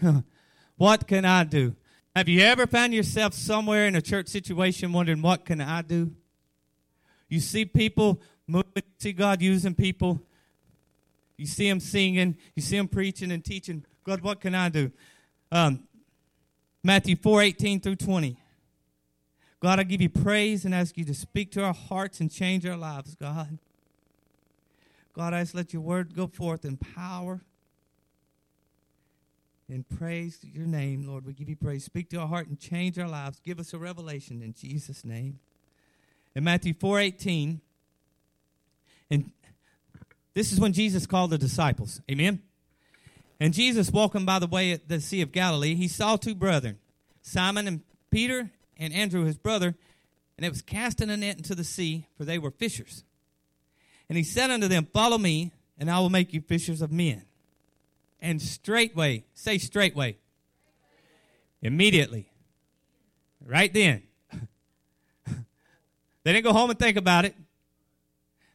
what can I do? Have you ever found yourself somewhere in a church situation wondering, what can I do? You see people moving, you see God using people. You see them singing, you see them preaching and teaching. God, what can I do? Um, Matthew 4 18 through 20. God, I give you praise and ask you to speak to our hearts and change our lives, God. God, I just let your word go forth in power and praise your name, Lord. We give you praise. Speak to our heart and change our lives. Give us a revelation in Jesus' name. In Matthew 4 18, and this is when Jesus called the disciples. Amen. And Jesus, walking by the way at the Sea of Galilee, he saw two brethren, Simon and Peter, and Andrew his brother, and it was casting a net into the sea, for they were fishers. And he said unto them, Follow me, and I will make you fishers of men. And straightway, say straightway, immediately, right then. they didn't go home and think about it.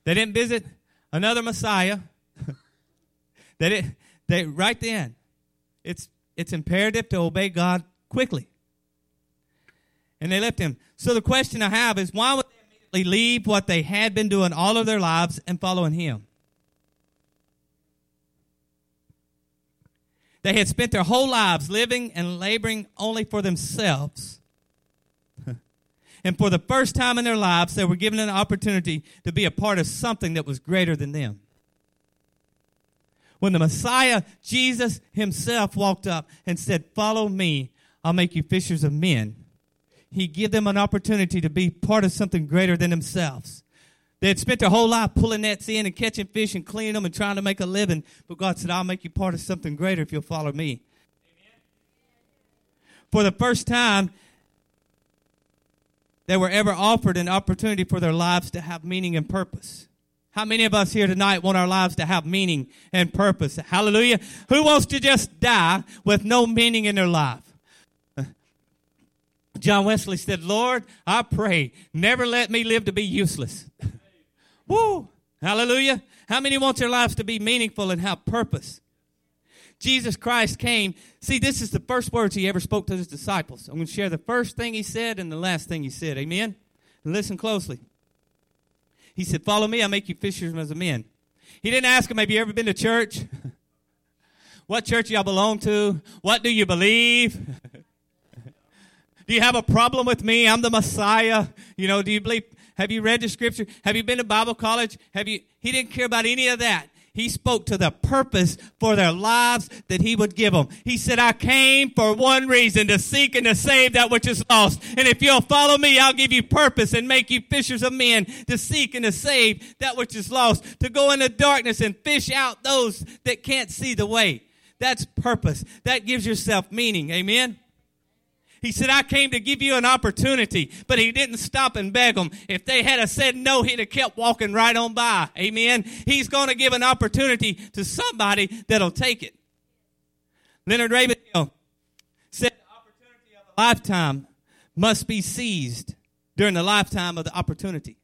They didn't visit another Messiah. they didn't, they right then. It's it's imperative to obey God quickly. And they left him. So the question I have is why would they immediately leave what they had been doing all of their lives and following him? They had spent their whole lives living and laboring only for themselves. and for the first time in their lives, they were given an opportunity to be a part of something that was greater than them. When the Messiah, Jesus himself, walked up and said, Follow me, I'll make you fishers of men, he gave them an opportunity to be part of something greater than themselves. They had spent their whole life pulling nets in and catching fish and cleaning them and trying to make a living. But God said, I'll make you part of something greater if you'll follow me. Amen. For the first time, they were ever offered an opportunity for their lives to have meaning and purpose. How many of us here tonight want our lives to have meaning and purpose? Hallelujah. Who wants to just die with no meaning in their life? John Wesley said, Lord, I pray, never let me live to be useless. Woo! Hallelujah. How many want their lives to be meaningful and have purpose? Jesus Christ came. See, this is the first words he ever spoke to his disciples. I'm going to share the first thing he said and the last thing he said. Amen? Listen closely. He said, Follow me, I'll make you fishers of men. He didn't ask him, Have you ever been to church? what church y'all belong to? What do you believe? do you have a problem with me? I'm the Messiah. You know, do you believe have you read the scripture? Have you been to Bible college? Have you? He didn't care about any of that. He spoke to the purpose for their lives that he would give them. He said, I came for one reason, to seek and to save that which is lost. And if you'll follow me, I'll give you purpose and make you fishers of men to seek and to save that which is lost, to go into darkness and fish out those that can't see the way. That's purpose. That gives yourself meaning. Amen. He said, I came to give you an opportunity, but he didn't stop and beg them. If they had a said no, he'd have kept walking right on by. Amen. He's going to give an opportunity to somebody that'll take it. Leonard Ravenhill said the opportunity of a lifetime must be seized during the lifetime of the opportunity.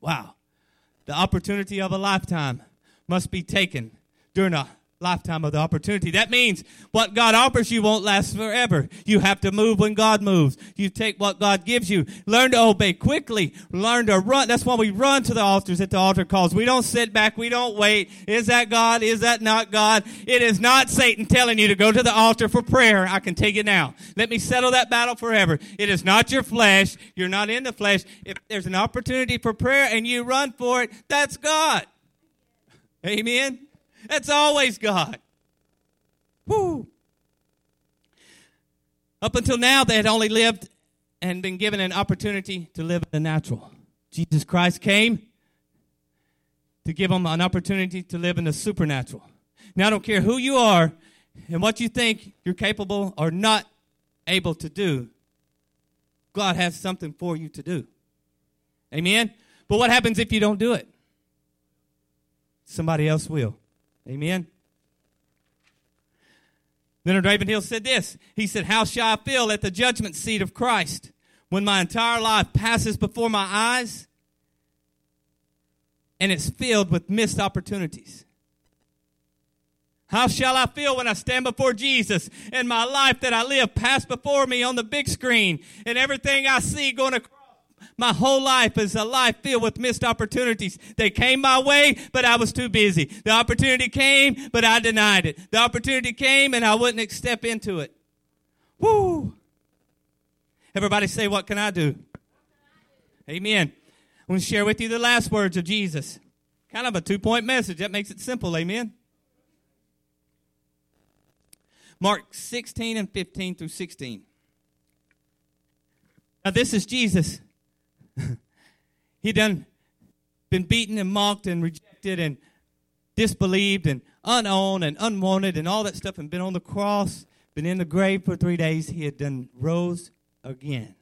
Wow. The opportunity of a lifetime must be taken during a lifetime of the opportunity. That means what God offers you won't last forever. You have to move when God moves. You take what God gives you. Learn to obey quickly. Learn to run. That's why we run to the altars at the altar calls. We don't sit back. We don't wait. Is that God? Is that not God? It is not Satan telling you to go to the altar for prayer. I can take it now. Let me settle that battle forever. It is not your flesh. You're not in the flesh. If there's an opportunity for prayer and you run for it, that's God. Amen. That's always God. Woo. Up until now, they had only lived and been given an opportunity to live in the natural. Jesus Christ came to give them an opportunity to live in the supernatural. Now, I don't care who you are and what you think you're capable or not able to do, God has something for you to do. Amen? But what happens if you don't do it? Somebody else will. Amen. Leonard Ravenhill said this. He said, How shall I feel at the judgment seat of Christ when my entire life passes before my eyes and it's filled with missed opportunities? How shall I feel when I stand before Jesus and my life that I live passed before me on the big screen and everything I see going across my whole life is a life filled with missed opportunities. They came my way, but I was too busy. The opportunity came, but I denied it. The opportunity came and I wouldn't step into it. Woo! Everybody say, What can I do? Amen. I'm going to share with you the last words of Jesus. Kind of a two point message. That makes it simple. Amen. Mark 16 and 15 through 16. Now, this is Jesus. he done been beaten and mocked and rejected and disbelieved and unowned and unwanted and all that stuff and been on the cross, been in the grave for three days. He had done rose again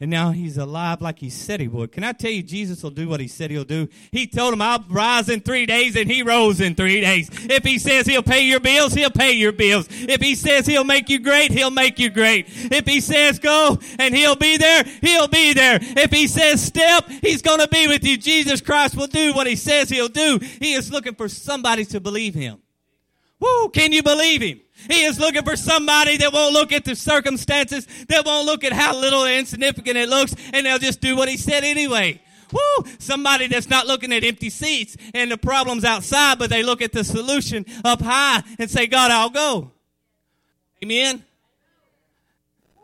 and now he's alive like he said he would. Can I tell you, Jesus will do what he said he'll do? He told him, I'll rise in three days, and he rose in three days. If he says he'll pay your bills, he'll pay your bills. If he says he'll make you great, he'll make you great. If he says go and he'll be there, he'll be there. If he says step, he's going to be with you. Jesus Christ will do what he says he'll do. He is looking for somebody to believe him. Woo, can you believe him? He is looking for somebody that won't look at the circumstances, that won't look at how little insignificant it looks, and they'll just do what he said anyway. Woo! Somebody that's not looking at empty seats and the problems outside, but they look at the solution up high and say, God, I'll go. Amen.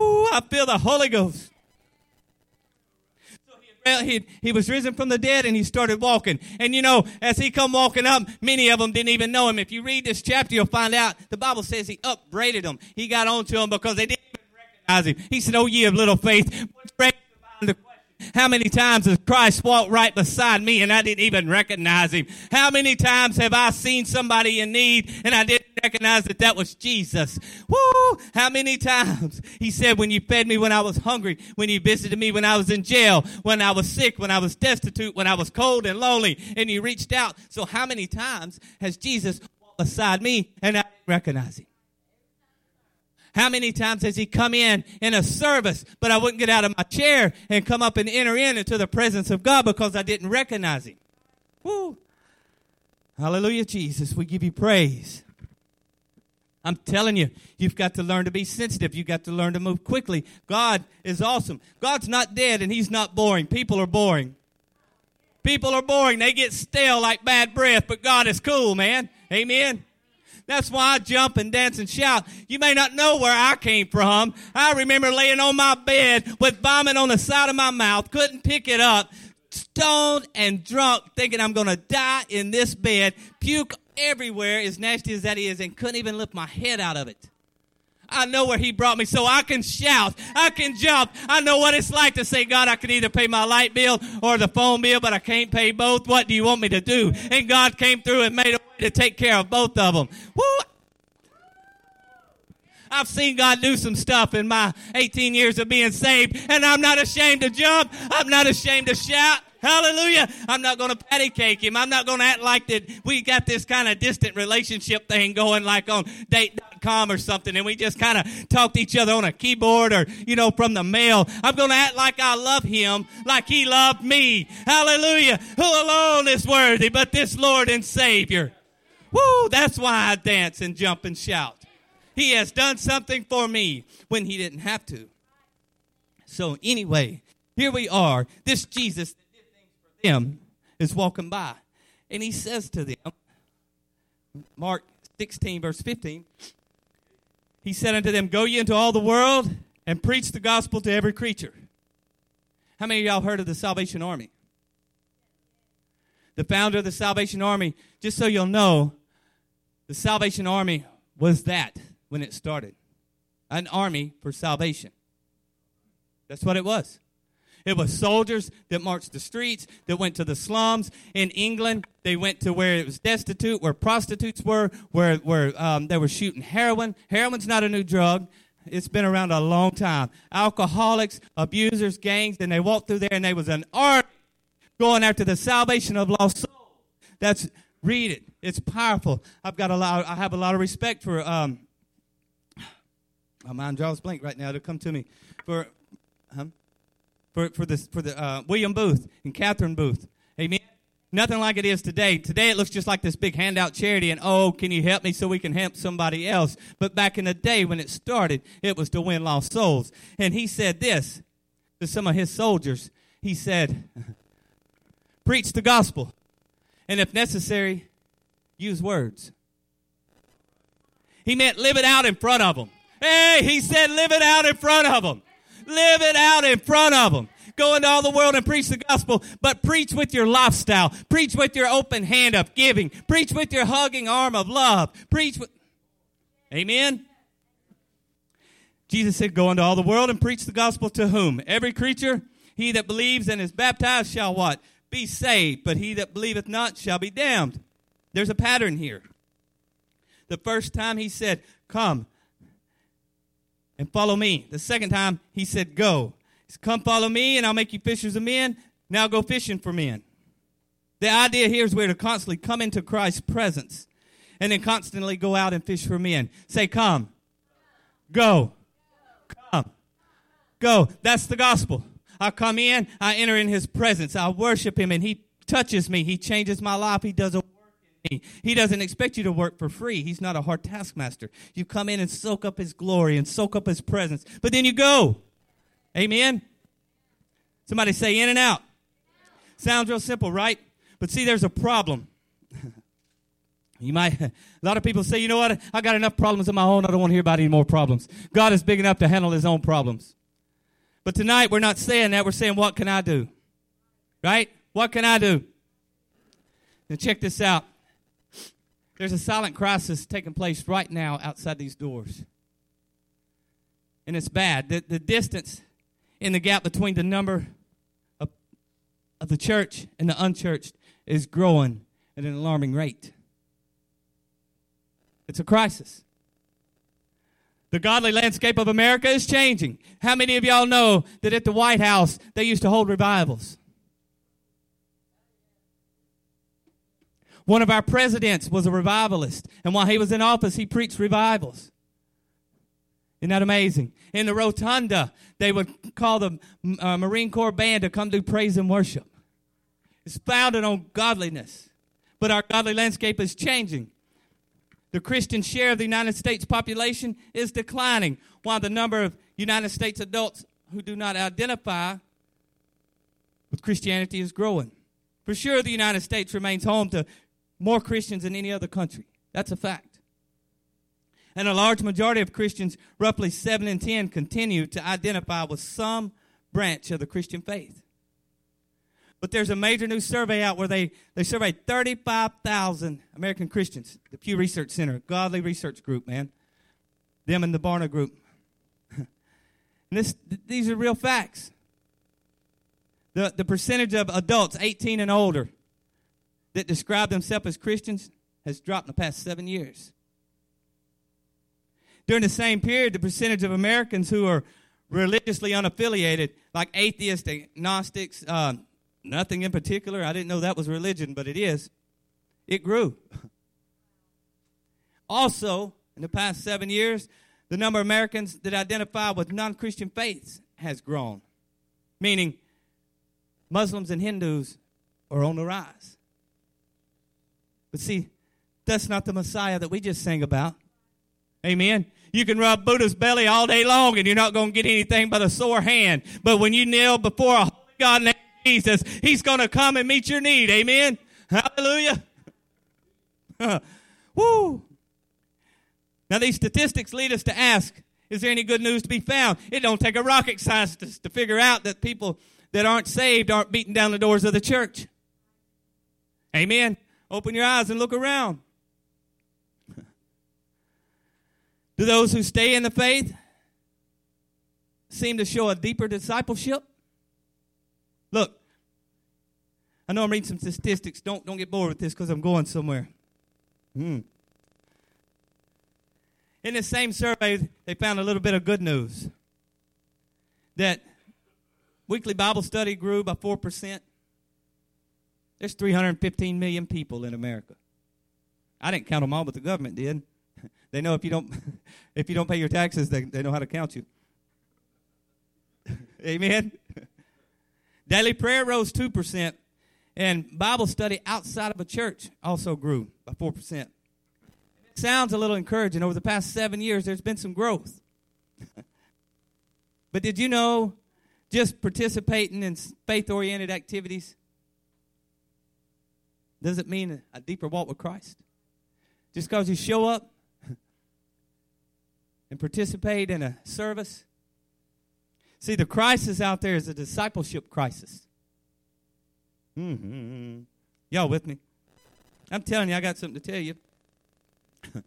I feel the Holy Ghost he, he was risen from the dead and he started walking. And you know, as he come walking up, many of them didn't even know him. If you read this chapter, you'll find out the Bible says he upbraided them. He got onto them because they didn't even recognize him. He said, Oh, ye of little faith, how many times has Christ walked right beside me and I didn't even recognize him? How many times have I seen somebody in need and I didn't recognize that that was Jesus? Woo! How many times? He said, when you fed me when I was hungry, when you visited me when I was in jail, when I was sick, when I was destitute, when I was cold and lonely, and you reached out. So how many times has Jesus walked beside me and I didn't recognize him? How many times has he come in in a service, but I wouldn't get out of my chair and come up and enter in into the presence of God because I didn't recognize him? Woo. Hallelujah, Jesus. We give you praise. I'm telling you, you've got to learn to be sensitive. You've got to learn to move quickly. God is awesome. God's not dead and He's not boring. People are boring. People are boring. They get stale like bad breath, but God is cool, man. Amen. That's why I jump and dance and shout. You may not know where I came from. I remember laying on my bed with vomit on the side of my mouth, couldn't pick it up, stoned and drunk, thinking I'm going to die in this bed, puke everywhere, as nasty as that is, and couldn't even lift my head out of it. I know where he brought me, so I can shout, I can jump. I know what it's like to say, God, I can either pay my light bill or the phone bill, but I can't pay both. What do you want me to do? And God came through and made a way to take care of both of them. Woo! I've seen God do some stuff in my 18 years of being saved, and I'm not ashamed to jump. I'm not ashamed to shout. Hallelujah. I'm not going to patty cake him. I'm not going to act like that we got this kind of distant relationship thing going like on date.com or something and we just kind of talk to each other on a keyboard or, you know, from the mail. I'm going to act like I love him like he loved me. Hallelujah. Who alone is worthy but this Lord and Savior. Woo, that's why I dance and jump and shout. He has done something for me when he didn't have to. So anyway, here we are. This Jesus them is walking by. And he says to them, Mark 16, verse 15, he said unto them, Go ye into all the world and preach the gospel to every creature. How many of y'all heard of the Salvation Army? The founder of the Salvation Army, just so you'll know, the Salvation Army was that when it started an army for salvation. That's what it was. It was soldiers that marched the streets, that went to the slums. In England, they went to where it was destitute, where prostitutes were, where, where um, they were shooting heroin. Heroin's not a new drug. It's been around a long time. Alcoholics, abusers, gangs, and they walked through there and there was an army going after the salvation of lost souls. That's, read it. It's powerful. I've got a lot, I have a lot of respect for, um, my mind draws blank right now to come to me. For, huh? for, for, this, for the uh, William Booth and Catherine Booth. Amen. Nothing like it is today. Today it looks just like this big handout charity and oh, can you help me so we can help somebody else? But back in the day when it started, it was to win lost souls. And he said this to some of his soldiers. He said, preach the gospel. And if necessary, use words. He meant live it out in front of them. Hey, he said live it out in front of them. Live it out in front of them. Go into all the world and preach the gospel, but preach with your lifestyle. Preach with your open hand of giving. Preach with your hugging arm of love. Preach with. Amen. Jesus said, Go into all the world and preach the gospel to whom? Every creature, he that believes and is baptized shall what? Be saved, but he that believeth not shall be damned. There's a pattern here. The first time he said, Come and follow me. The second time he said, Go. Come follow me, and I'll make you fishers of men. Now go fishing for men. The idea here is we're to constantly come into Christ's presence and then constantly go out and fish for men. Say, Come. Go. Come. Go. That's the gospel. I come in, I enter in his presence, I worship him, and he touches me. He changes my life. He does a. He doesn't expect you to work for free. He's not a hard taskmaster. You come in and soak up his glory and soak up his presence, but then you go. Amen? Somebody say in and out. Sounds real simple, right? But see, there's a problem. You might, a lot of people say, you know what? I got enough problems of my own. I don't want to hear about any more problems. God is big enough to handle his own problems. But tonight, we're not saying that. We're saying, what can I do? Right? What can I do? Now, check this out. There's a silent crisis taking place right now outside these doors. And it's bad. The, the distance in the gap between the number of, of the church and the unchurched is growing at an alarming rate. It's a crisis. The godly landscape of America is changing. How many of y'all know that at the White House they used to hold revivals? One of our presidents was a revivalist, and while he was in office, he preached revivals. Isn't that amazing? In the rotunda, they would call the uh, Marine Corps band to come do praise and worship. It's founded on godliness. But our godly landscape is changing. The Christian share of the United States population is declining, while the number of United States adults who do not identify with Christianity is growing. For sure, the United States remains home to more Christians than any other country. That's a fact. And a large majority of Christians, roughly 7 in 10, continue to identify with some branch of the Christian faith. But there's a major new survey out where they, they surveyed 35,000 American Christians. The Pew Research Center, godly research group, man. Them and the Barna group. and this, these are real facts. The, the percentage of adults 18 and older that describe themselves as Christians has dropped in the past seven years. During the same period, the percentage of Americans who are religiously unaffiliated, like atheists, agnostics, uh, nothing in particular, I didn't know that was religion, but it is, it grew. Also, in the past seven years, the number of Americans that identify with non Christian faiths has grown, meaning Muslims and Hindus are on the rise. But see, that's not the Messiah that we just sang about. Amen. You can rub Buddha's belly all day long and you're not going to get anything but a sore hand. But when you kneel before a holy God named Jesus, He's going to come and meet your need. Amen. Hallelujah. Woo. Now these statistics lead us to ask, is there any good news to be found? It don't take a rocket scientist to figure out that people that aren't saved aren't beating down the doors of the church. Amen. Open your eyes and look around. Do those who stay in the faith seem to show a deeper discipleship? Look, I know I'm reading some statistics. Don't, don't get bored with this because I'm going somewhere. Hmm. In the same survey, they found a little bit of good news that weekly Bible study grew by 4%. There's 315 million people in America. I didn't count them all, but the government did. They know if you don't if you don't pay your taxes, they, they know how to count you. Amen. Daily prayer rose two percent, And Bible study outside of a church also grew by 4%. Sounds a little encouraging. Over the past seven years, there's been some growth. but did you know just participating in faith oriented activities doesn't mean a deeper walk with Christ? Just because you show up and participate in a service. See, the crisis out there is a discipleship crisis. Mm-hmm. Y'all with me? I'm telling you, I got something to tell you.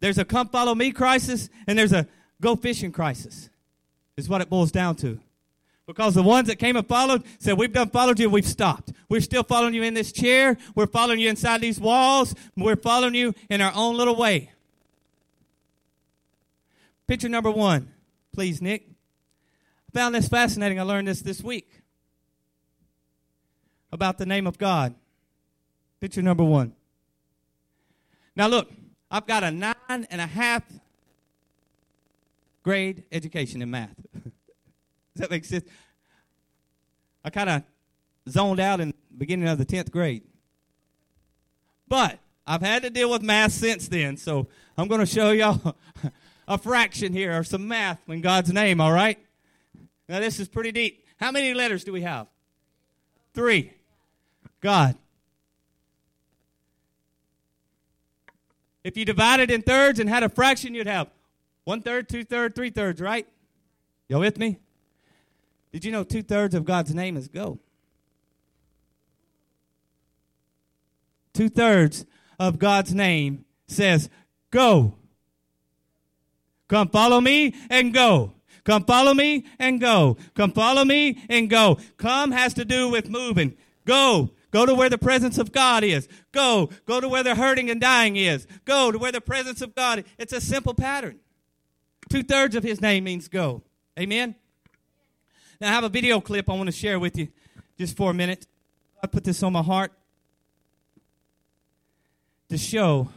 there's a come follow me crisis, and there's a go fishing crisis, is what it boils down to. Because the ones that came and followed said, We've done followed you, we've stopped. We're still following you in this chair. We're following you inside these walls. We're following you in our own little way. Picture number one, please, Nick. I found this fascinating. I learned this this week about the name of God. Picture number one. Now, look, I've got a nine and a half grade education in math. That make sense? I kind of zoned out in the beginning of the 10th grade. But I've had to deal with math since then, so I'm going to show y'all a fraction here or some math in God's name, all right? Now, this is pretty deep. How many letters do we have? Three. God. If you divided in thirds and had a fraction, you'd have one third, two thirds, three thirds, right? Y'all with me? Did you know two thirds of God's name is go? Two thirds of God's name says go. Come follow me and go. Come follow me and go. Come follow me and go. Come has to do with moving. Go. Go to where the presence of God is. Go. Go to where the hurting and dying is. Go to where the presence of God is. It's a simple pattern. Two thirds of his name means go. Amen? Now, I have a video clip I want to share with you just for a minute. I put this on my heart to show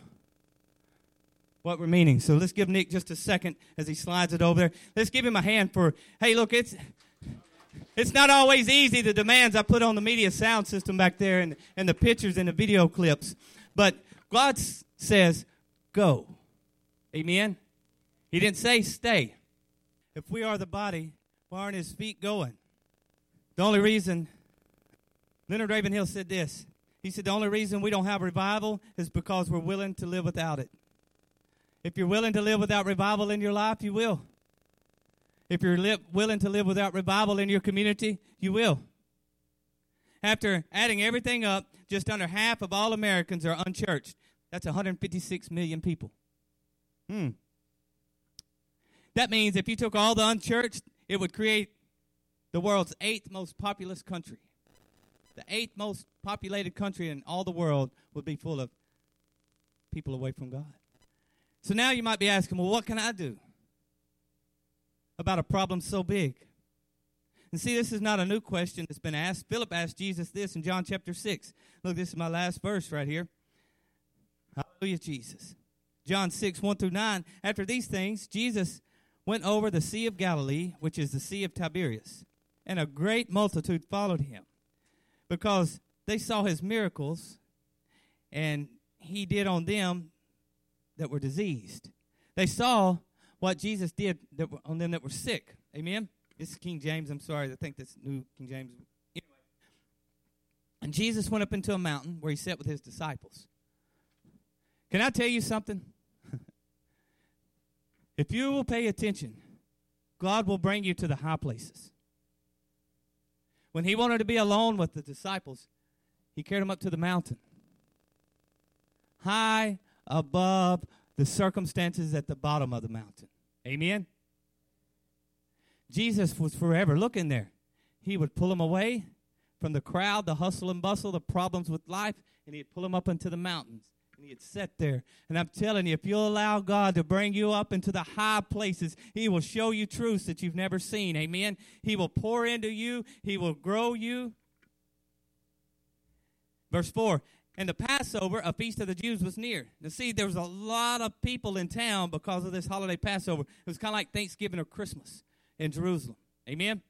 what we're meaning. So let's give Nick just a second as he slides it over there. Let's give him a hand for, hey, look, it's it's not always easy, the demands I put on the media sound system back there and, and the pictures and the video clips. But God says, go. Amen? He didn't say stay. If we are the body, aren't his feet going? The only reason, Leonard Ravenhill said this. He said, the only reason we don't have revival is because we're willing to live without it. If you're willing to live without revival in your life, you will. If you're li- willing to live without revival in your community, you will. After adding everything up, just under half of all Americans are unchurched. That's 156 million people. Hmm. That means if you took all the unchurched, it would create the world's eighth most populous country. The eighth most populated country in all the world would be full of people away from God. So now you might be asking, well, what can I do about a problem so big? And see, this is not a new question that's been asked. Philip asked Jesus this in John chapter 6. Look, this is my last verse right here. Hallelujah, Jesus. John 6, 1 through 9. After these things, Jesus went over the Sea of Galilee, which is the Sea of Tiberias, and a great multitude followed him because they saw his miracles and he did on them that were diseased. They saw what Jesus did on them that were sick. Amen? This is King James. I'm sorry. I think this New King James. Anyway. And Jesus went up into a mountain where he sat with his disciples. Can I tell you something? If you will pay attention, God will bring you to the high places. When he wanted to be alone with the disciples, he carried them up to the mountain. High above the circumstances at the bottom of the mountain. Amen? Jesus was forever looking there. He would pull them away from the crowd, the hustle and bustle, the problems with life, and he'd pull them up into the mountains. And he'd sit there. And I'm telling you, if you'll allow God to bring you up into the high places, he will show you truths that you've never seen. Amen? He will pour into you, he will grow you. Verse 4 and the Passover, a feast of the Jews, was near. Now, see, there was a lot of people in town because of this holiday Passover. It was kind of like Thanksgiving or Christmas in Jerusalem. Amen?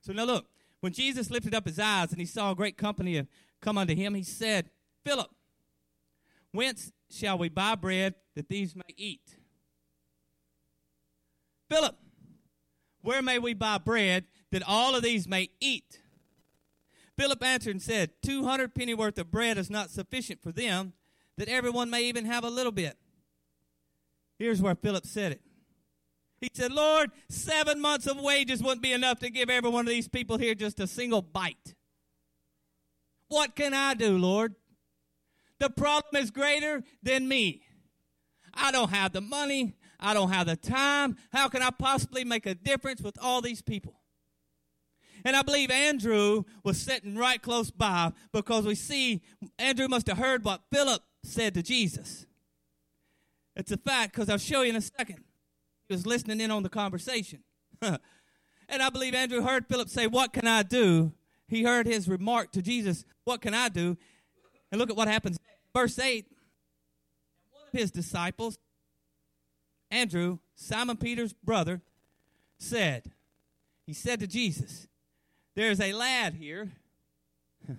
So now look, when Jesus lifted up his eyes and he saw a great company come unto him, he said, Philip, whence shall we buy bread that these may eat? Philip, where may we buy bread that all of these may eat? Philip answered and said, Two hundred pennyworth of bread is not sufficient for them, that everyone may even have a little bit. Here's where Philip said it. He said, Lord, seven months of wages wouldn't be enough to give every one of these people here just a single bite. What can I do, Lord? The problem is greater than me. I don't have the money. I don't have the time. How can I possibly make a difference with all these people? And I believe Andrew was sitting right close by because we see Andrew must have heard what Philip said to Jesus. It's a fact because I'll show you in a second. He was listening in on the conversation. and I believe Andrew heard Philip say, What can I do? He heard his remark to Jesus, What can I do? And look at what happens. Verse 8 One of his disciples, Andrew, Simon Peter's brother, said, He said to Jesus, There's a lad here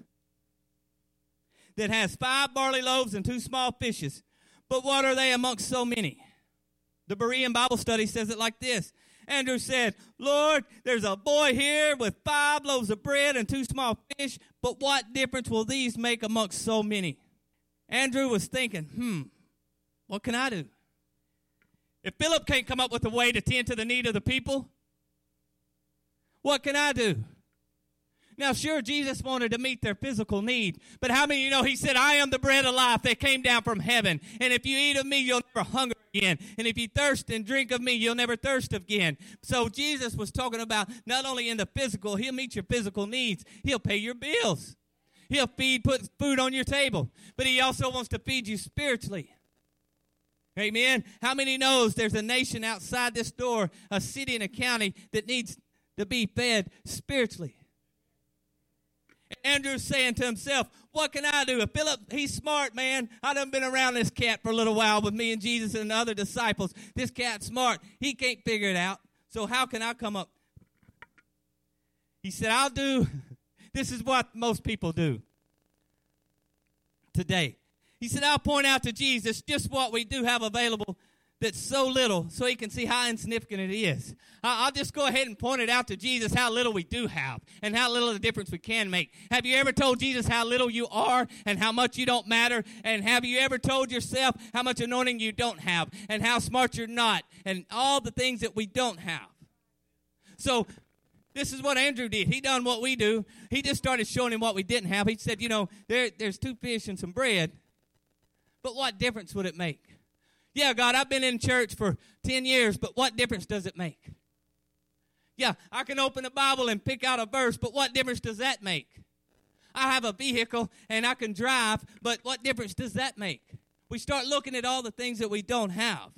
that has five barley loaves and two small fishes. But what are they amongst so many? The Berean Bible study says it like this Andrew said, Lord, there's a boy here with five loaves of bread and two small fish, but what difference will these make amongst so many? Andrew was thinking, hmm, what can I do? If Philip can't come up with a way to tend to the need of the people, what can I do? Now, sure, Jesus wanted to meet their physical need, but how many you know he said, I am the bread of life that came down from heaven, and if you eat of me, you'll never hunger again. And if you thirst and drink of me, you'll never thirst again. So Jesus was talking about not only in the physical, he'll meet your physical needs, he'll pay your bills. He'll feed, put food on your table, but he also wants to feed you spiritually. Amen. How many knows there's a nation outside this door, a city and a county that needs to be fed spiritually? Andrew's saying to himself, What can I do? Philip, he's smart, man. I done been around this cat for a little while with me and Jesus and the other disciples. This cat's smart. He can't figure it out. So how can I come up? He said, I'll do. This is what most people do today. He said, I'll point out to Jesus just what we do have available that's so little so he can see how insignificant it is. I'll just go ahead and point it out to Jesus how little we do have and how little the difference we can make. Have you ever told Jesus how little you are and how much you don't matter? And have you ever told yourself how much anointing you don't have and how smart you're not and all the things that we don't have? So this is what Andrew did. He done what we do. He just started showing him what we didn't have. He said, you know, there, there's two fish and some bread, but what difference would it make? Yeah, God, I've been in church for 10 years, but what difference does it make? Yeah, I can open the Bible and pick out a verse, but what difference does that make? I have a vehicle and I can drive, but what difference does that make? We start looking at all the things that we don't have.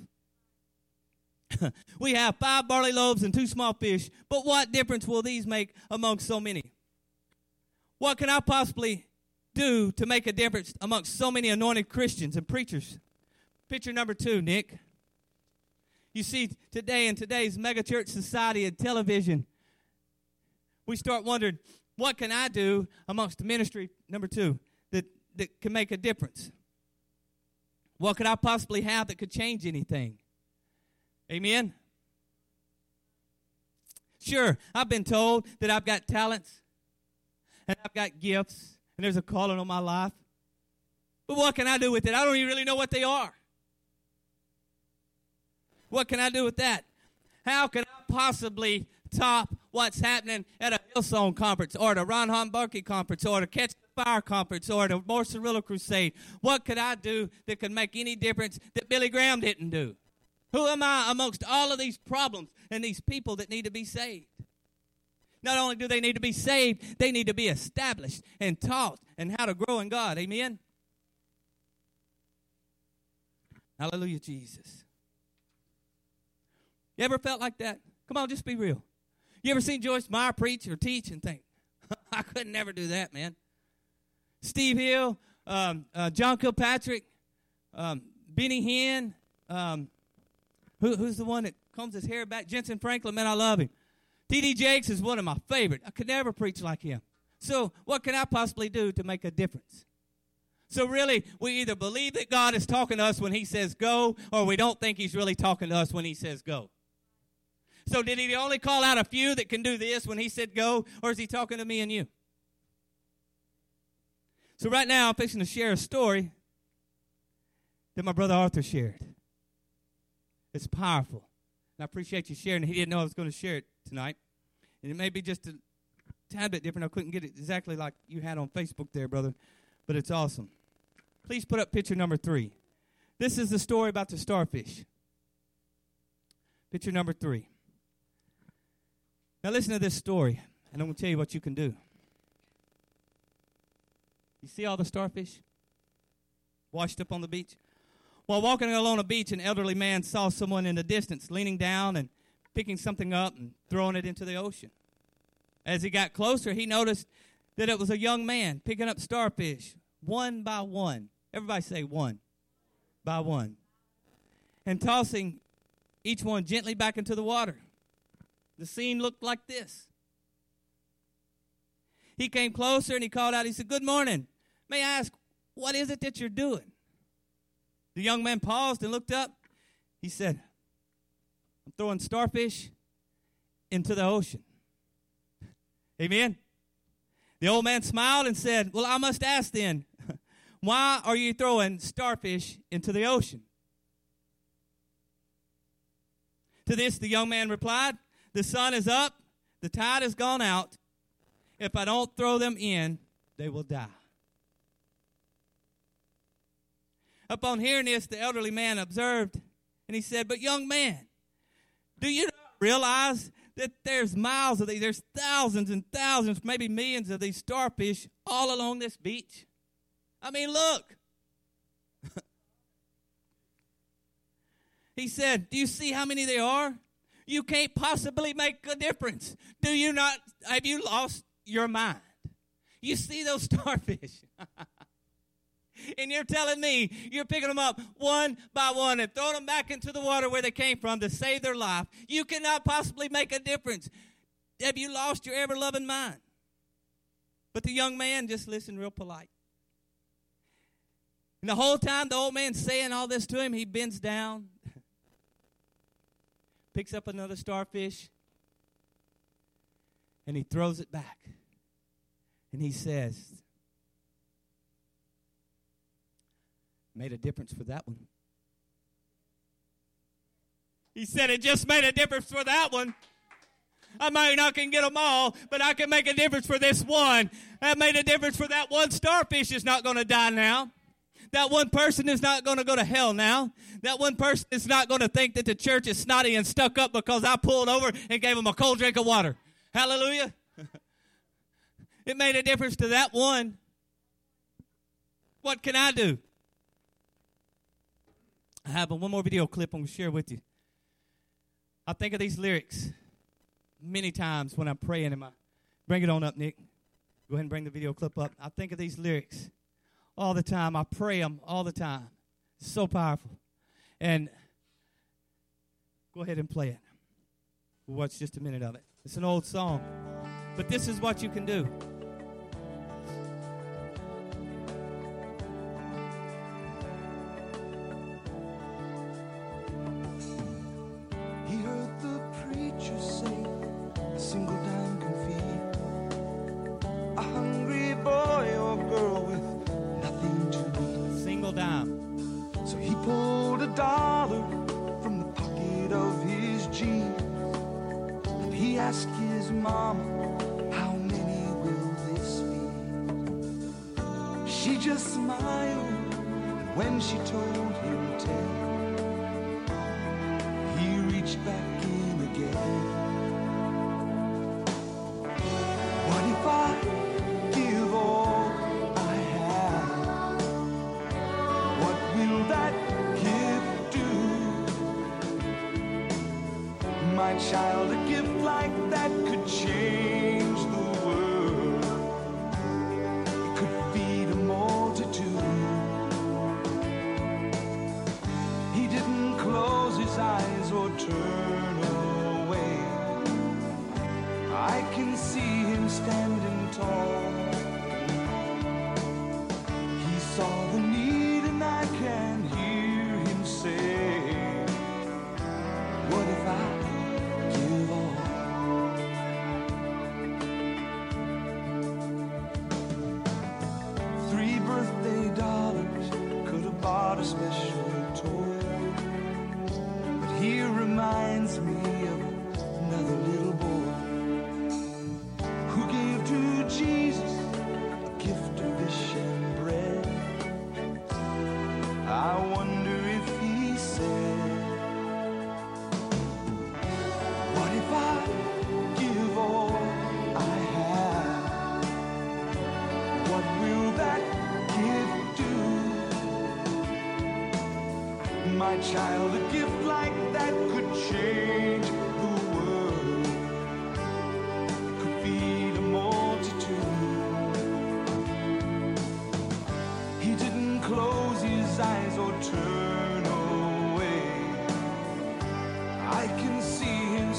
we have five barley loaves and two small fish, but what difference will these make among so many? What can I possibly do to make a difference amongst so many anointed Christians and preachers? Picture number two, Nick. You see, today in today's megachurch society and television, we start wondering, what can I do amongst the ministry, number two, that, that can make a difference? What could I possibly have that could change anything? Amen? Sure, I've been told that I've got talents and I've got gifts and there's a calling on my life. But what can I do with it? I don't even really know what they are. What can I do with that? How can I possibly top what's happening at a Hillsong conference or the Ron Barkey conference or the Catch the Fire conference or the Morcerilla Crusade? What could I do that could make any difference that Billy Graham didn't do? Who am I amongst all of these problems and these people that need to be saved? Not only do they need to be saved, they need to be established and taught and how to grow in God. Amen? Hallelujah, Jesus. You ever felt like that? Come on, just be real. You ever seen Joyce Meyer preach or teach and think, I could never do that, man? Steve Hill, um, uh, John Kilpatrick, um, Benny Hinn, um, who, who's the one that combs his hair back? Jentezen Franklin, man, I love him. T.D. Jakes is one of my favorite. I could never preach like him. So, what can I possibly do to make a difference? So, really, we either believe that God is talking to us when He says go, or we don't think He's really talking to us when He says go. So, did He only call out a few that can do this when He said go, or is He talking to me and you? So, right now, I'm fixing to share a story that my brother Arthur shared. It's powerful. And I appreciate you sharing. He didn't know I was going to share it tonight. And it may be just a tad bit different. I couldn't get it exactly like you had on Facebook there, brother, but it's awesome. Please put up picture number three. This is the story about the starfish. Picture number three. Now, listen to this story, and I'm going to tell you what you can do. You see all the starfish washed up on the beach? While walking along a beach, an elderly man saw someone in the distance leaning down and picking something up and throwing it into the ocean. As he got closer, he noticed that it was a young man picking up starfish one by one. Everybody say one by one. And tossing each one gently back into the water. The scene looked like this. He came closer and he called out, he said, Good morning. May I ask, what is it that you're doing? The young man paused and looked up. He said, I'm throwing starfish into the ocean. Amen. The old man smiled and said, Well, I must ask then, why are you throwing starfish into the ocean? To this, the young man replied, The sun is up, the tide has gone out. If I don't throw them in, they will die. Upon hearing this, the elderly man observed, and he said, But young man, do you realize that there's miles of these, there's thousands and thousands, maybe millions of these starfish all along this beach? I mean, look. he said, Do you see how many there are? You can't possibly make a difference. Do you not? Have you lost your mind? You see those starfish. and you're telling me you're picking them up one by one and throwing them back into the water where they came from to save their life. You cannot possibly make a difference. Have you lost your ever loving mind? But the young man just listened real polite. And the whole time the old man's saying all this to him, he bends down, picks up another starfish, and he throws it back. And he says, Made a difference for that one. He said it just made a difference for that one. I might not can get them all, but I can make a difference for this one. That made a difference for that one starfish is not going to die now. That one person is not going to go to hell now. That one person is not going to think that the church is snotty and stuck up because I pulled over and gave them a cold drink of water. Hallelujah. it made a difference to that one. What can I do? I have one more video clip I'm going to share with you. I think of these lyrics many times when I'm praying in my. Bring it on up, Nick. Go ahead and bring the video clip up. I think of these lyrics all the time. I pray them all the time. It's so powerful. And go ahead and play it. We'll watch just a minute of it. It's an old song. But this is what you can do. Eyes or turn away.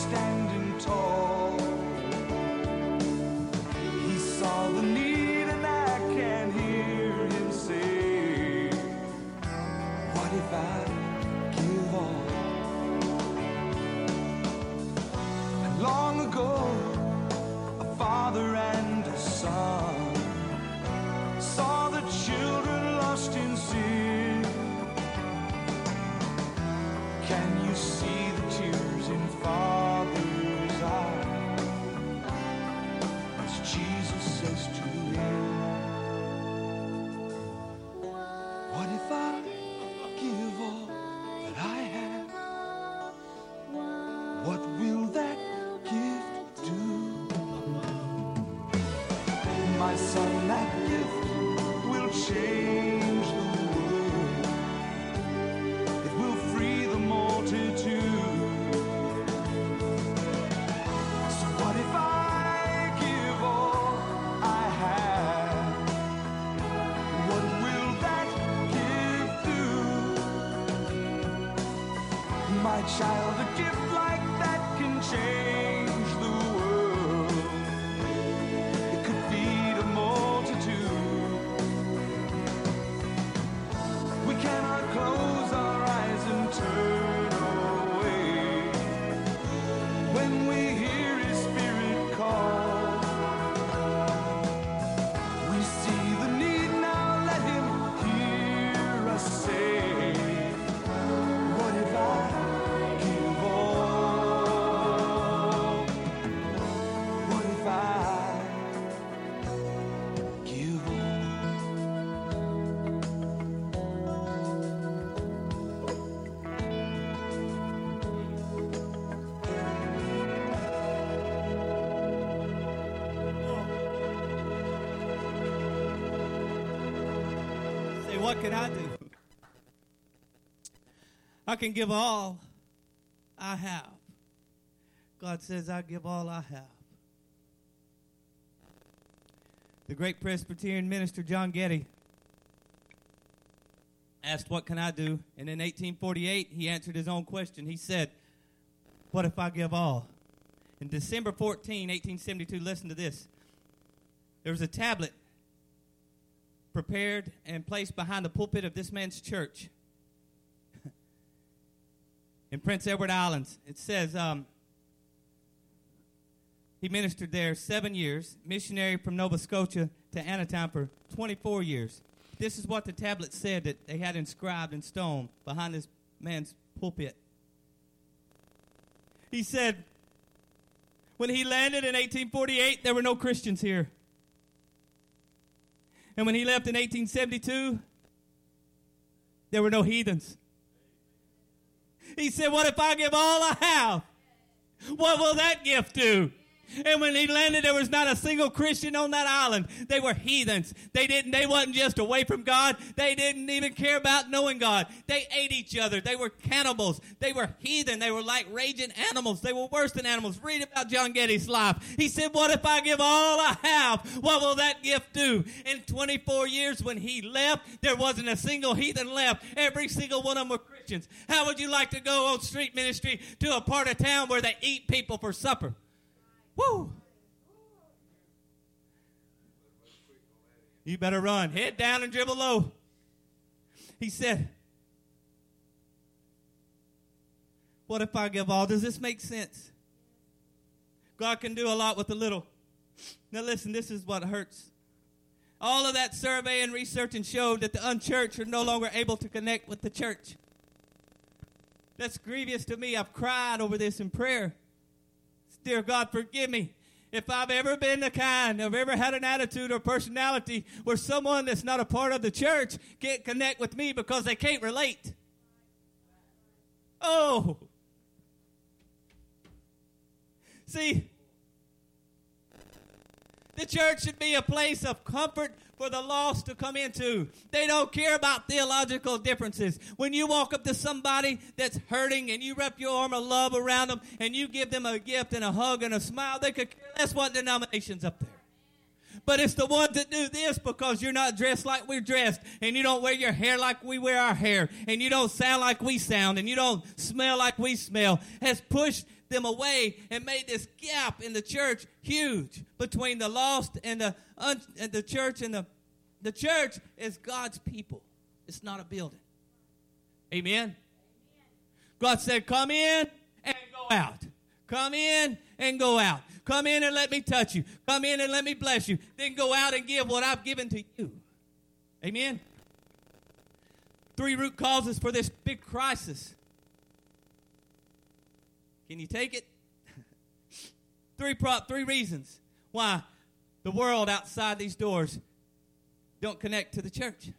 Standing tall. My what can I do? I can give all I have. God says, I give all I have. The great Presbyterian minister John Geddie asked, What can I do? And in 1848, he answered his own question. He said, What if I give all? In December 14, 1872, listen to this. There was a tablet prepared and placed behind the pulpit of this man's church in Prince Edward Islands. It says um, he ministered there seven years, missionary from Nova Scotia to Anatown for 24 years. This is what the tablet said that they had inscribed in stone behind this man's pulpit. He said, when he landed in 1848, there were no Christians here. And when he left in 1872, there were no heathens. He said, What if I give all I have? What will that gift do? And when he landed, there was not a single Christian on that island. They were heathens. They didn't, they wasn't just away from God. They didn't even care about knowing God. They ate each other. They were cannibals. They were heathen. They were like raging animals. They were worse than animals. Read about John Geddie's life. He said, what if I give all I have? What will that gift do? In 24 years when he left, there wasn't a single heathen left. Every single one of them were Christians. How would you like to go on street ministry to a part of town where they eat people for supper? Woo! You better run. Head down and dribble low. He said, What if I give all? Does this make sense? God can do a lot with a little. Now, listen, this is what hurts. All of that survey and research and showed that the unchurched are no longer able to connect with the church. That's grievous to me. I've cried over this in prayer. Dear God, forgive me if I've ever been the kind, I've ever had an attitude or personality where someone that's not a part of the church can't connect with me because they can't relate. Oh. See, the church should be a place of comfort for the lost to come into. They don't care about theological differences. When you walk up to somebody that's hurting and you wrap your arm of love around them and you give them a gift and a hug and a smile, they could care less what denomination's up there. But it's the ones that do this because you're not dressed like we're dressed, and you don't wear your hair like we wear our hair, and you don't sound like we sound, and you don't smell like we smell, has pushed them away and made this gap in the church huge between the lost and the, un- and the church and the the church is God's people. It's not a building. Amen. God said, "Come in and go out. Come in and go out. Come in and let me touch you. Come in and let me bless you. Then go out and give what I've given to you." Amen. Three root causes for this big crisis. Can you take it? three prop, three reasons why the world outside these doors don't connect to the church.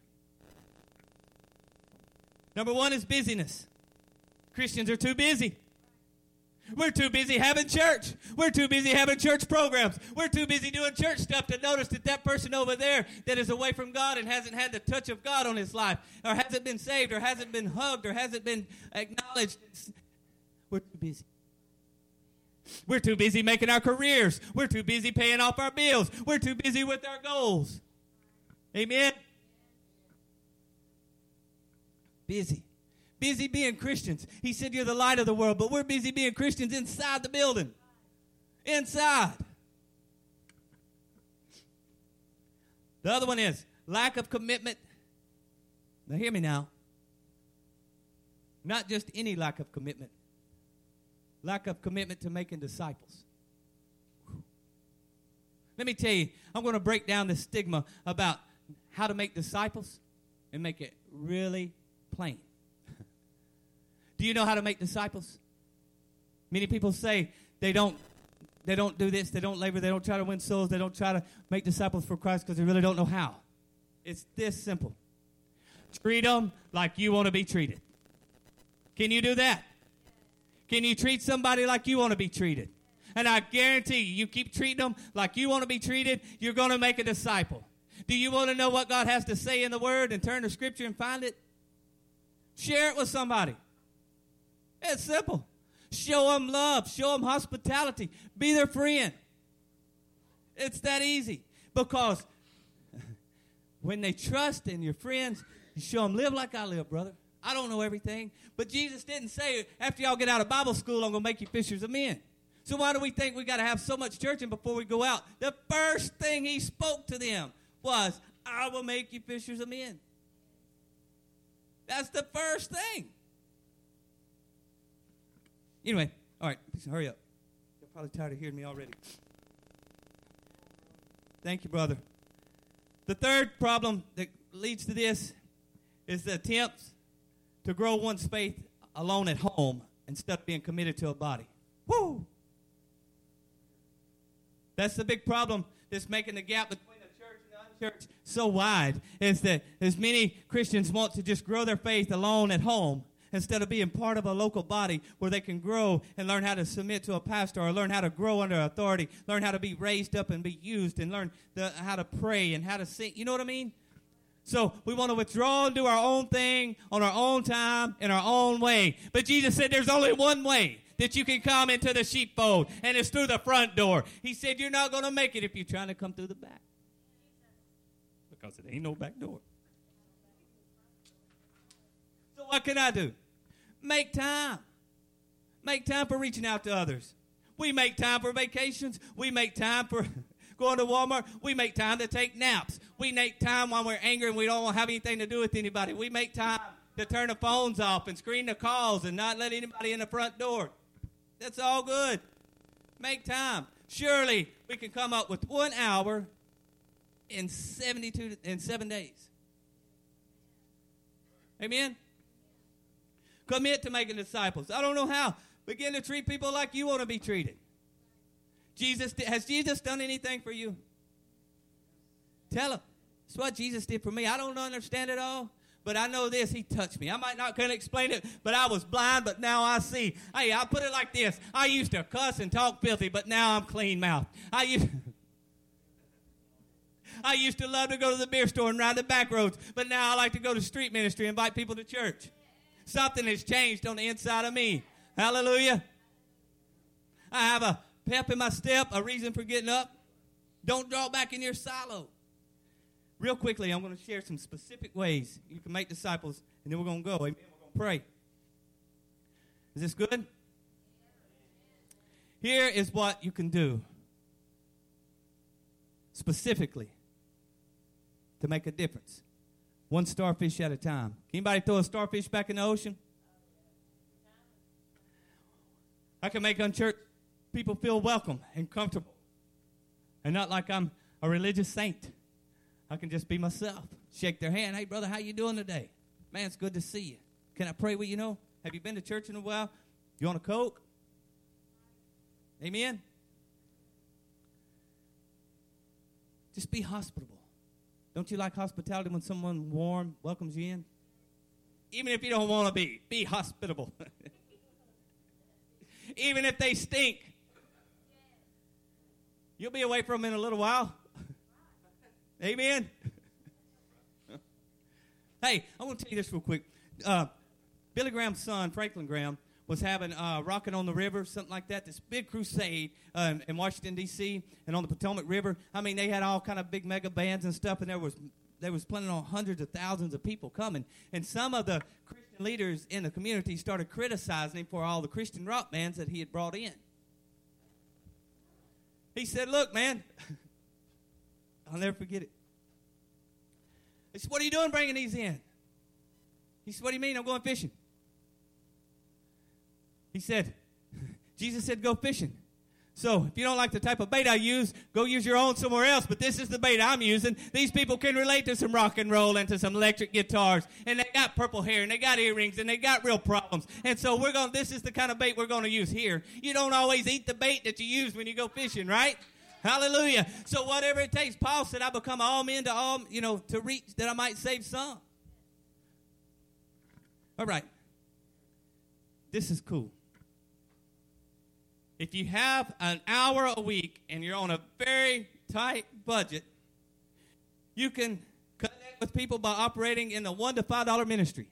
Number one is busyness. Christians are too busy. We're too busy having church. We're too busy having church programs. We're too busy doing church stuff to notice that that person over there that is away from God and hasn't had the touch of God on his life, or hasn't been saved, or hasn't been hugged, or hasn't been acknowledged. We're too busy. We're too busy making our careers. We're too busy paying off our bills. We're too busy with our goals. Amen. Busy. Busy being Christians. He said you're the light of the world, but we're busy being Christians inside the building. Inside. The other one is lack of commitment. Now, hear me now. Not just any lack of commitment, lack of commitment to making disciples. Let me tell you, I'm going to break down the stigma about how to make disciples and make it really plain. do you know how to make disciples? Many people say they don't they don't do this, they don't labor, they don't try to win souls, they don't try to make disciples for Christ because they really don't know how. It's this simple. Treat them like you want to be treated. Can you do that? Can you treat somebody like you want to be treated? And I guarantee you, you keep treating them like you want to be treated, you're going to make a disciple. Do you want to know what God has to say in the Word and turn to Scripture and find it? Share it with somebody. It's simple. Show them love, show them hospitality, be their friend. It's that easy because when they trust in your friends, you show them live like I live, brother. I don't know everything, but Jesus didn't say after y'all get out of Bible school, I'm going to make you fishers of men. So why do we think we got to have so much churching before we go out? The first thing he spoke to them was, I will make you fishers of men. That's the first thing. Anyway, all right, hurry up. You're probably tired of hearing me already. Thank you, brother. The third problem that leads to this is the attempts to grow one's faith alone at home instead of being committed to a body. Woo! That's the big problem that's making the gap between the church and the unchurched so wide is that as many Christians want to just grow their faith alone at home instead of being part of a local body where they can grow and learn how to submit to a pastor or learn how to grow under authority, learn how to be raised up and be used and learn the, how to pray and how to sing. You know what I mean? So we want to withdraw and do our own thing on our own time in our own way. But Jesus said there's only one way that you can come into the sheepfold, and it's through the front door. He said you're not going to make it if you're trying to come through the back because it ain't no back door. So what can I do? Make time. Make time for reaching out to others. We make time for vacations. We make time for going to Walmart. We make time to take naps. We make time when we're angry and we don't have anything to do with anybody. We make time to turn the phones off and screen the calls and not let anybody in the front door. That's all good. Make time. Surely we can come up with one hour in 72 in 7 days. Amen. Commit to making disciples. I don't know how. Begin to treat people like you want to be treated. Jesus has Jesus done anything for you? Tell him. It's what Jesus did for me. I don't understand it all, but I know this. He touched me. I might not can explain it, but I was blind, but now I see. Hey, I'll put it like this. I used to cuss and talk filthy, but now I'm clean mouthed. I used I used to love to go to the beer store and ride the back roads, but now I like to go to street ministry and invite people to church. Something has changed on the inside of me. Hallelujah. I have a pep in my step, a reason for getting up. Don't draw back in your silo. Real quickly, I'm going to share some specific ways you can make disciples, and then we're going to go. Amen. We're going to pray. Is this good? Here is what you can do specifically to make a difference. One starfish at a time. Can anybody throw a starfish back in the ocean? I can make unchurched people feel welcome and comfortable. And not like I'm a religious saint. I can just be myself. Shake their hand. Hey, brother, how you doing today? Man, it's good to see you. Can I pray with you? Know? Have you been to church in a while? You want a Coke? Amen? Just be hospitable. Don't you like hospitality when someone warm welcomes you in? Even if you don't want to be, be hospitable. Even if they stink, you'll be away from him in a little while. Amen. hey, I want to tell you this real quick. Uh, Billy Graham's son, Franklin Graham, was having uh, Rocking on the River, something like that, this big crusade uh, in Washington, D.C., and on the Potomac River. I mean, they had all kind of big mega bands and stuff, and there was they was planning on hundreds of thousands of people coming. And some of the Christian leaders in the community started criticizing him for all the Christian rock bands that he had brought in. He said, Look, man, I'll never forget it. He said, What are you doing bringing these in? He said, What do you mean? I'm going fishing. He said, Jesus said, Go fishing. So if you don't like the type of bait I use, go use your own somewhere else. But this is the bait I'm using. These people can relate to some rock and roll and to some electric guitars. And they got purple hair and they got earrings and they got real problems. And so we're going, this is the kind of bait we're going to use here. You don't always eat the bait that you use when you go fishing, right? Hallelujah. So whatever it takes, Paul said, I become all men to all, you know, to reach that I might save some. All right. This is cool. If you have an hour a week and you're on a very tight budget, you can connect with people by operating in the one to five dollar ministry.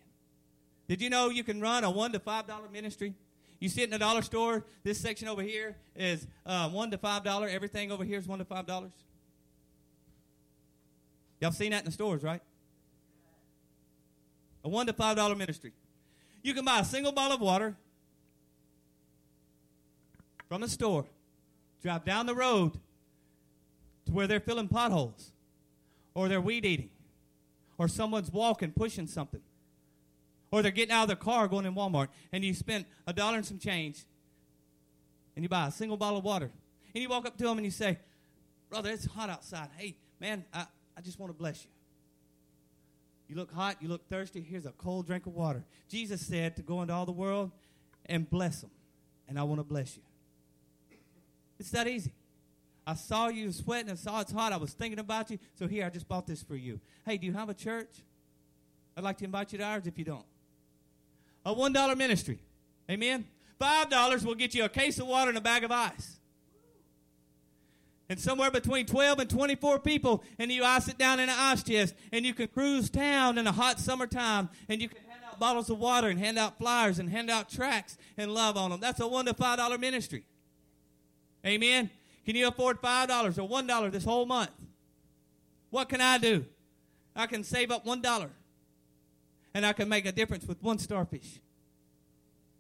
Did you know you can run a one to five dollar ministry? You sit in a dollar store. This section over here is uh, one to five dollar. Everything over here is one to five dollars. Y'all seen that in the stores, right? A one to five dollar ministry. You can buy a single bottle of water from the store, drive down the road to where they're filling potholes, or they're weed eating, or someone's walking, pushing something, or they're getting out of their car going in Walmart, and you spend a dollar and some change, and you buy a single bottle of water, and you walk up to them and you say, Brother, it's hot outside. Hey, man, I, I just want to bless you. You look hot, you look thirsty. Here's a cold drink of water. Jesus said to go into all the world and bless them, and I want to bless you. It's that easy. I saw you sweating I saw it's hot. I was thinking about you. So here, I just bought this for you. Hey, do you have a church? I'd like to invite you to ours if you don't. A $1 ministry. Amen? $5 will get you a case of water and a bag of ice. And somewhere between 12 and 24 people, and you ice it down in an ice chest, and you can cruise town in a hot summertime, and you can hand out bottles of water and hand out flyers and hand out tracts and love on them. That's a one to five dollar ministry. Amen. Can you afford five dollars or one dollar this whole month? What can I do? I can save up one dollar, and I can make a difference with one starfish.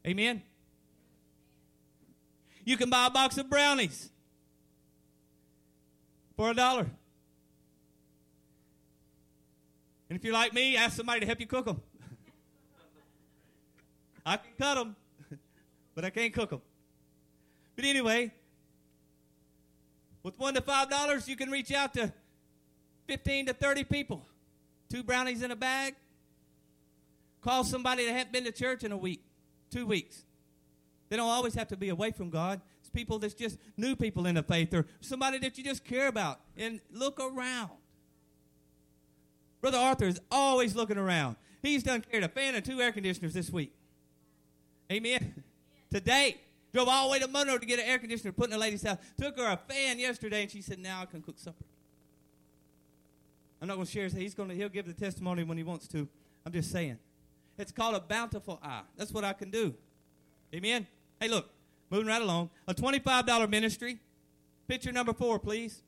Amen. You can buy a box of brownies for a dollar. And if you're like me, ask somebody to help you cook them. I can cut them, but I can't cook them. But anyway, with one to five dollars, you can reach out to 15 to 30 people. Two brownies in a bag. Call somebody that hasn't been to church in a week, two weeks. They don't always have to be away from God. It's people that's just new people in the faith or somebody that you just care about. And look around. Brother Arthur is always looking around. He's done carried a fan and two air conditioners this week. Amen. Today, drove all the way to Monroe to get an air conditioner put in a lady's house. Took her a fan yesterday, and she said, "Now I can cook supper." I'm not going to share. He's going to. He'll give the testimony when he wants to. I'm just saying. It's called a bountiful eye. That's what I can do. Amen. Hey, look, moving right along. A $25 ministry. Picture number four, please.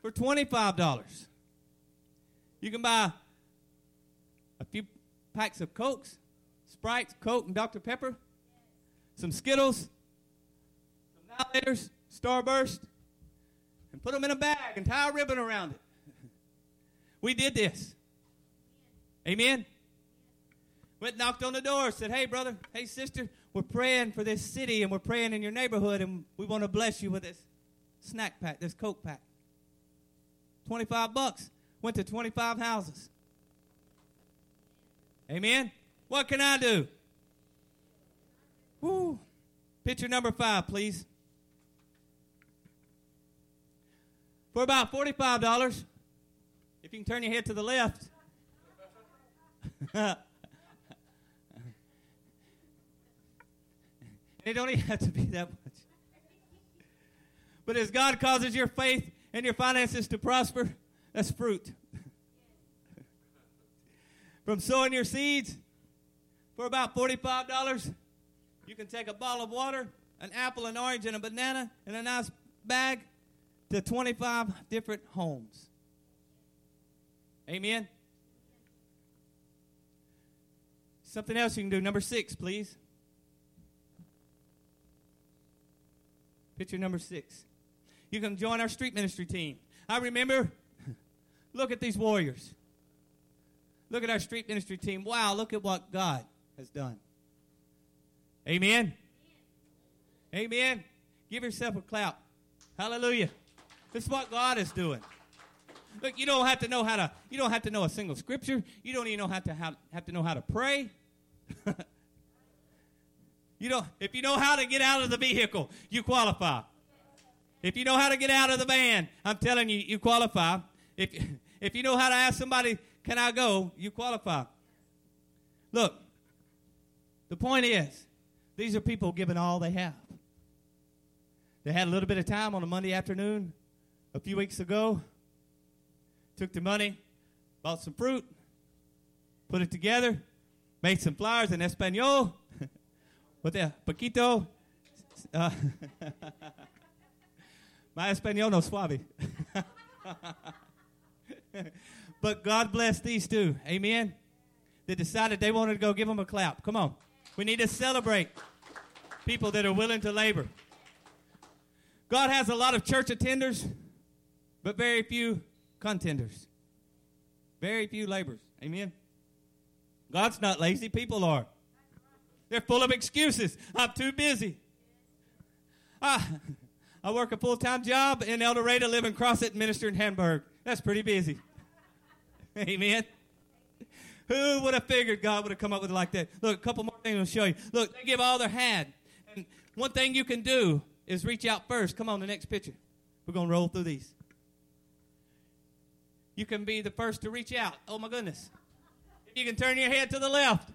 For $25, you can buy a few packs of Cokes, Sprites, Coke, and Dr. Pepper, some Skittles, some Now Starburst, and put them in a bag and tie a ribbon around it. we did this. Amen. Went knocked on the door, said, Hey, brother, hey, sister, we're praying for this city and we're praying in your neighborhood and we want to bless you with this snack pack, this Coke pack. 25 bucks. Went to 25 houses. Amen. What can I do? Woo. Picture number five, please. For about $45, if you can turn your head to the left. it don't even have to be that much. But as God causes your faith and your finances to prosper, that's fruit. From sowing your seeds for about $45, you can take a bottle of water, an apple, an orange, and a banana in a nice bag to 25 different homes. Amen. Something else you can do. Number six, please. Picture number six. You can join our street ministry team. I remember, look at these warriors. Look at our street ministry team. Wow, look at what God has done. Amen. Amen. Give yourself a clap. Hallelujah. This is what God is doing. Look, you don't have to know how to. You don't have to know a single scripture. You don't even know how to have to know how to pray. you know, if you know how to get out of the vehicle, you qualify. If you know how to get out of the van, I'm telling you, you qualify. If if you know how to ask somebody, "Can I go?" you qualify. Look, the point is, these are people giving all they have. They had a little bit of time on a Monday afternoon a few weeks ago. Took the money, bought some fruit, put it together, made some flowers in Espanol with a poquito. Uh, my Espanol no suave. but God bless these two. Amen. They decided they wanted to go give them a clap. Come on. We need to celebrate people that are willing to labor. God has a lot of church attenders but very few contenders. Very few laborers. Amen. God's not lazy, people are. They're full of excuses. I'm too busy. I, I work a full time job in El Dorado, live in Crossett, minister in Hamburg. That's pretty busy. Amen. Who would have figured God would have come up with it like that? Look, a couple more things I'll show you. Look, they give all their had. One thing you can do is reach out first. Come on, the next picture. We're going to roll through these you can be the first to reach out. Oh my goodness. You can turn your head to the left.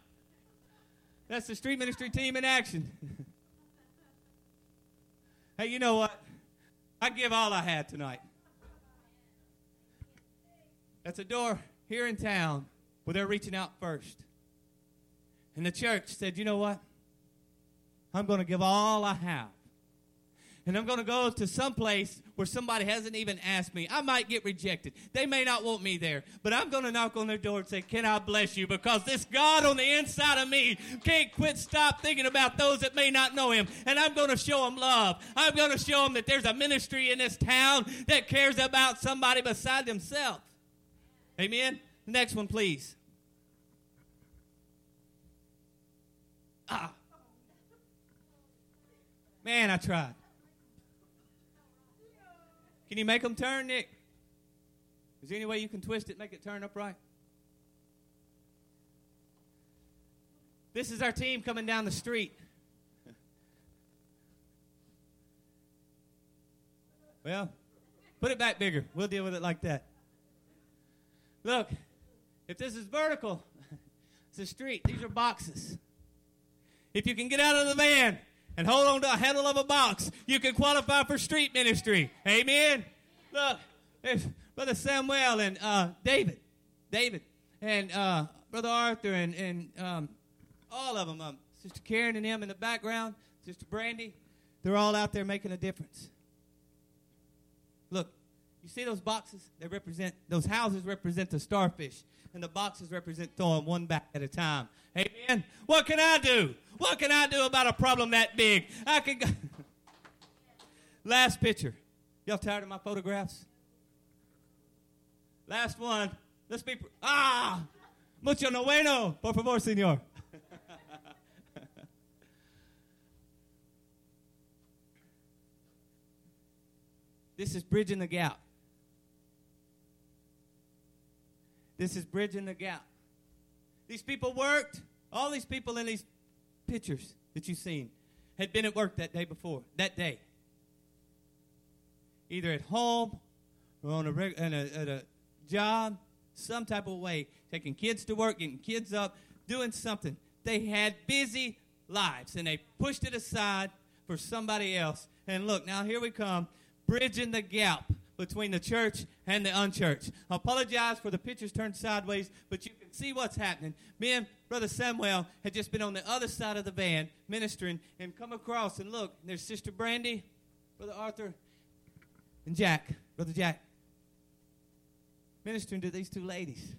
That's the street ministry team in action. hey, you know what? I give all I had tonight. That's a door here in town where they're reaching out first. And the church said, you know what? I'm going to give all I have and I'm going to go to some place where somebody hasn't even asked me. I might get rejected. They may not want me there, but I'm going to knock on their door and say, Can I bless you? Because this God on the inside of me can't quit stop thinking about those that may not know him. And I'm going to show them love. I'm going to show them that there's a ministry in this town that cares about somebody beside themselves. Amen. Next one, please. Ah. Man, I tried. Can you make them turn, Nick? Is there any way you can twist it, make it turn upright? This is our team coming down the street. Well, put it back bigger. We'll deal with it like that. Look, if this is vertical, it's a street. These are boxes. If you can get out of the van and hold on to a handle of a box, you can qualify for street ministry. Amen. Look, there's Brother Samuel and uh, David, David, and uh, Brother Arthur, and, and um, all of them. Um, Sister Karen and them in the background, Sister Brandy. They're all out there making a difference. Look, you see those boxes? They represent, those houses represent the starfish, and the boxes represent throwing one back at a time. Amen. What can I do? What can I do about a problem that big? I can go. Last picture. Y'all tired of my photographs? Last one. Let's be. Ah! Mucho no bueno. Por favor, señor. this is bridging the gap. This is bridging the gap. These people worked. All these people in these pictures that you've seen had been at work that day before, that day. Either at home or on a, reg- a, at a job, some type of way, taking kids to work, getting kids up, doing something. They had busy lives and they pushed it aside for somebody else. And look, now here we come, bridging the gap between the church and the unchurched. I apologize for the pictures turned sideways, but you can see what's happening. Me and Brother Samuel had just been on the other side of the van ministering and come across and look, there's Sister Brandy, Brother Arthur, and Jack, Brother Jack, ministering to these two ladies.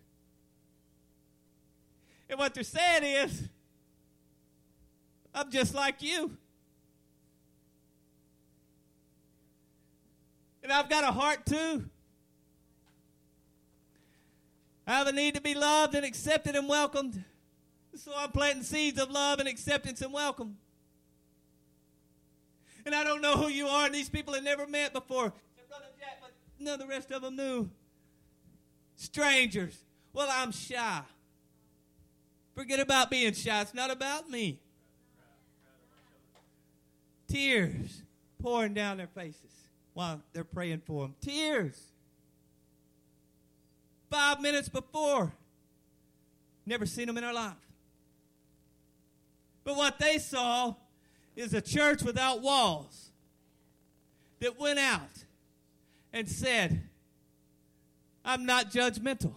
And what they're saying is, I'm just like you. And I've got a heart too. I have a need to be loved and accepted and welcomed. So I'm planting seeds of love and acceptance and welcome. And I don't know who you are, and these people had never met before. Brother Jack, but none of the rest of them knew. Strangers. Well, I'm shy. Forget about being shy. It's not about me. Tears pouring down their faces while they're praying for them. Tears. Five minutes before. Never seen them in our life. But what they saw is a church without walls that went out and said, I'm not judgmental.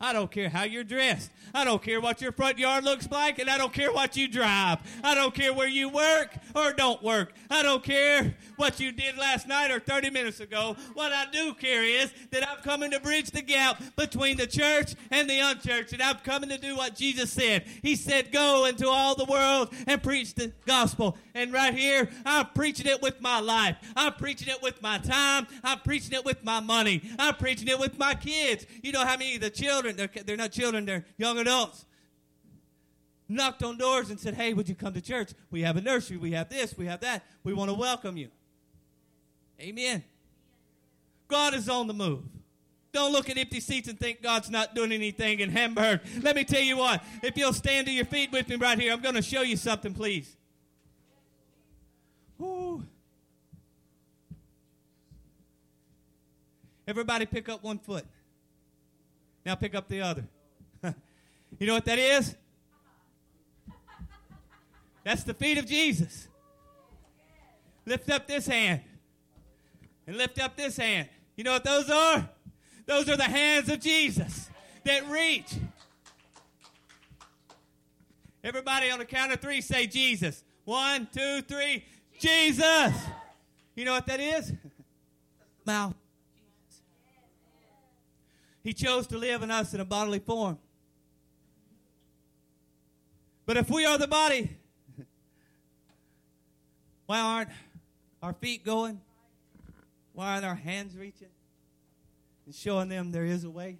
I don't care how you're dressed. I don't care what your front yard looks like, and I don't care what you drive. I don't care where you work or don't work. I don't care what you did last night or 30 minutes ago. What I do care is that I'm coming to bridge the gap between the church and the unchurched, and I'm coming to do what Jesus said. He said, Go into all the world and preach the gospel. And right here, I'm preaching it with my life. I'm preaching it with my time. I'm preaching it with my money. I'm preaching it with my kids. You know how many of the children, they're, they're not children, they're young adults, knocked on doors and said, Hey, would you come to church? We have a nursery. We have this. We have that. We want to welcome you. Amen. God is on the move. Don't look at empty seats and think God's not doing anything in Hamburg. Let me tell you what. If you'll stand to your feet with me right here, I'm going to show you something, please. Woo. Everybody pick up one foot. Now pick up the other. you know what that is? That's the feet of Jesus. Lift up this hand. And lift up this hand. You know what those are? Those are the hands of Jesus that reach. Everybody on the count of three say Jesus. One, two, three. Jesus. You know what that is? Mouth. He chose to live in us in a bodily form. But if we are the body, why aren't our feet going? Why aren't our hands reaching and showing them there is a way?